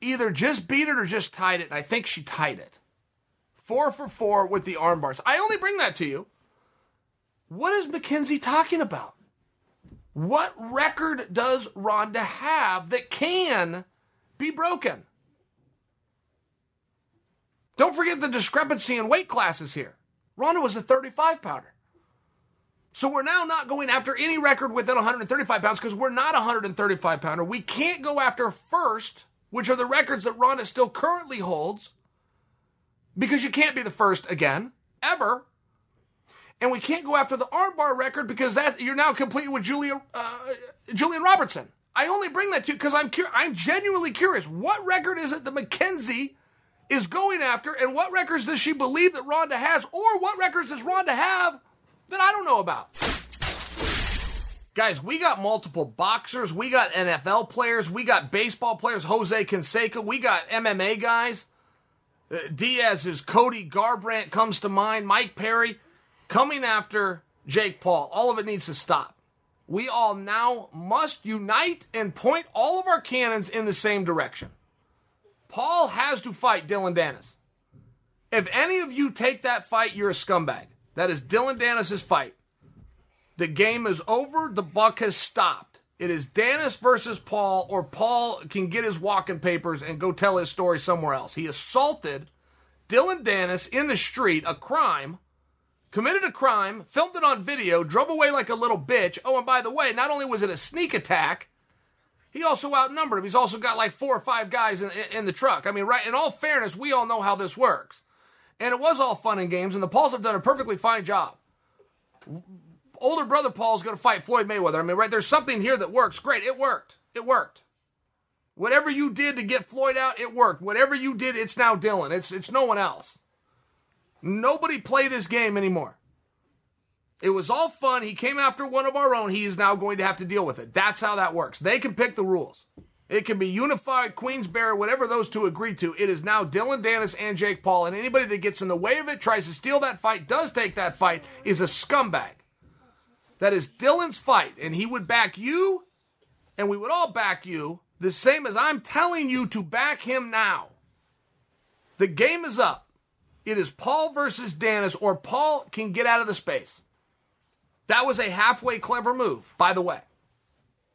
either just beat it or just tied it. And I think she tied it. Four for four with the arm bars. I only bring that to you. What is Mackenzie talking about? What record does Ronda have that can be broken? Don't forget the discrepancy in weight classes here. Ronda was a 35 pounder. So we're now not going after any record within 135 pounds because we're not a 135 pounder. We can't go after first, which are the records that Ronda still currently holds, because you can't be the first again, ever. And we can't go after the armbar record because that you're now complete with Julia uh, Gillian Robertson. I only bring that to you because I'm cur- I'm genuinely curious. What record is it that Mackenzie is going after, and what records does she believe that Ronda has, or what records does Ronda have that I don't know about. Guys, we got multiple boxers, we got NFL players, we got baseball players, Jose Canseco, we got MMA guys. Uh, Diaz's Cody Garbrandt comes to mind, Mike Perry coming after Jake Paul. All of it needs to stop. We all now must unite and point all of our cannons in the same direction. Paul has to fight Dillon Danis. If any of you take that fight, you're a scumbag. That is Dillon Danis's fight. The game is over. The buck has stopped. It is Danis versus Paul, or Paul can get his walking papers and go tell his story somewhere else. He assaulted Dillon Danis in the street, a crime, committed a crime, filmed it on video, drove away like a little bitch. Oh, and by the way, not only was it a sneak attack, he also outnumbered him. He's also got like four or five guys in, in the truck. I mean, right, in all fairness, we all know how this works. And it was all fun and games, and the Pauls have done a perfectly fine job. Older brother Paul is going to fight Floyd Mayweather. I mean, right, there's something here that works. Great, it worked. It worked. Whatever you did to get Floyd out, it worked. Whatever you did, it's now Dillon. It's it's no one else. Nobody play this game anymore. It was all fun. He came after one of our own. He is now going to have to deal with it. That's how that works. They can pick the rules. It can be unified, Queensberry, whatever those two agree to. It is now Dillon Danis and Jake Paul, and anybody that gets in the way of it, tries to steal that fight, does take that fight, is a scumbag. That is Dillon's fight, and he would back you, and we would all back you, the same as I'm telling you to back him now. The game is up. It is Paul versus Danis, or Paul can get out of the space. That was a halfway clever move, by the way.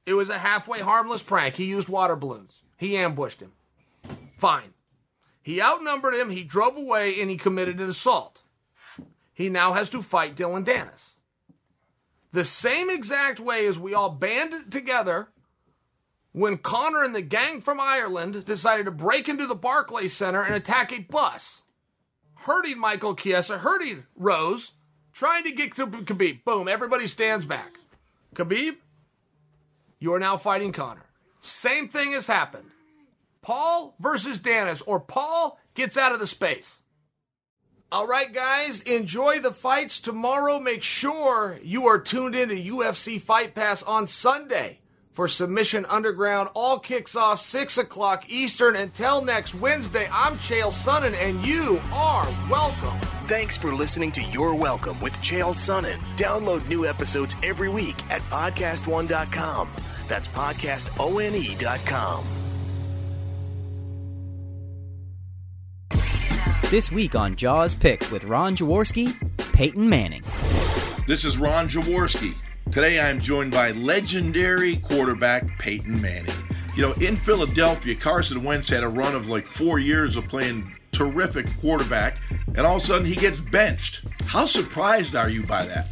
It was a halfway harmless prank. He used water balloons. He ambushed him. Fine. He outnumbered him, he drove away, and he committed an assault. He now has to fight Dillon Danis. The same exact way as we all banded together when Conor and the gang from Ireland decided to break into the Barclays Center and attack a bus, hurting Michael Chiesa, hurting Rose, trying to get to Khabib. Boom, everybody stands back. Khabib, you are now fighting Conor. Same thing has happened. Paul versus Danis, or Paul gets out of the space. All right, guys, enjoy the fights tomorrow. Make sure you are tuned in to UFC Fight Pass on Sunday for Submission Underground. All kicks off 6 o'clock Eastern. Until next Wednesday, I'm Chael Sonnen, and you are welcome. Thanks for listening to You're Welcome with Chael Sonnen. Download new episodes every week at podcastone.com. That's podcastone.com. This week on Jaws Picks with Ron Jaworski, Peyton Manning. This is Ron Jaworski. Today I am joined by legendary quarterback Peyton Manning. You know, in Philadelphia, Carson Wentz had a run of like four years of playing terrific quarterback, and all of a sudden he gets benched. How surprised are you by that?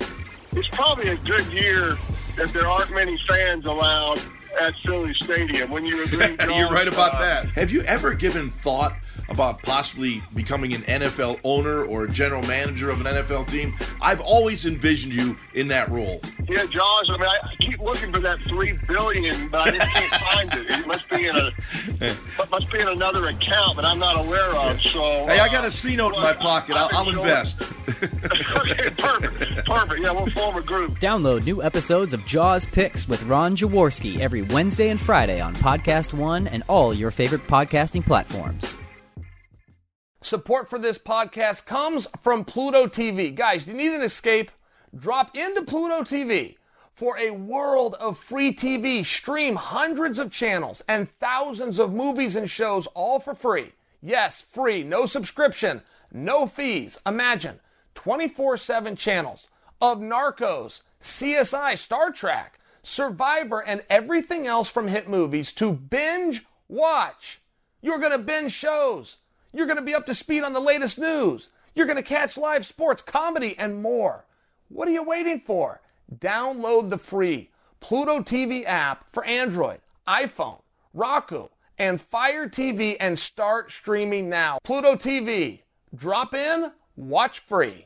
It's probably a good year if there aren't many fans allowed at Philly Stadium when you agree. You're right about uh, that. Have you ever given thought about possibly becoming an NFL owner or a general manager of an NFL team? I've always envisioned you in that role. Yeah, Jaws. I mean, I keep looking for that three billion, but I just can't find it. It must be in a must be in another account that I'm not aware of. So hey, I got a C note uh, in my pocket. I'll, I'll invest. okay, perfect, perfect. Yeah, we'll form a group. Download new episodes of Jaws Picks with Ron Jaworski every Wednesday and Friday on Podcast One and all your favorite podcasting platforms. Support for this podcast comes from Pluto TV. Guys, you need an escape? Drop into Pluto TV for a world of free TV. Stream hundreds of channels and thousands of movies and shows all for free. Yes, free, no subscription, no fees. Imagine 24 7 channels of Narcos, CSI, Star Trek, Survivor, and everything else from hit movies to binge watch. You're going to binge shows you're going to be up to speed on the latest news. You're going to catch live sports, comedy, and more. What are you waiting for? Download the free Pluto TV app for Android, iPhone, Roku, and Fire TV and start streaming now. Pluto TV. Drop in, watch free.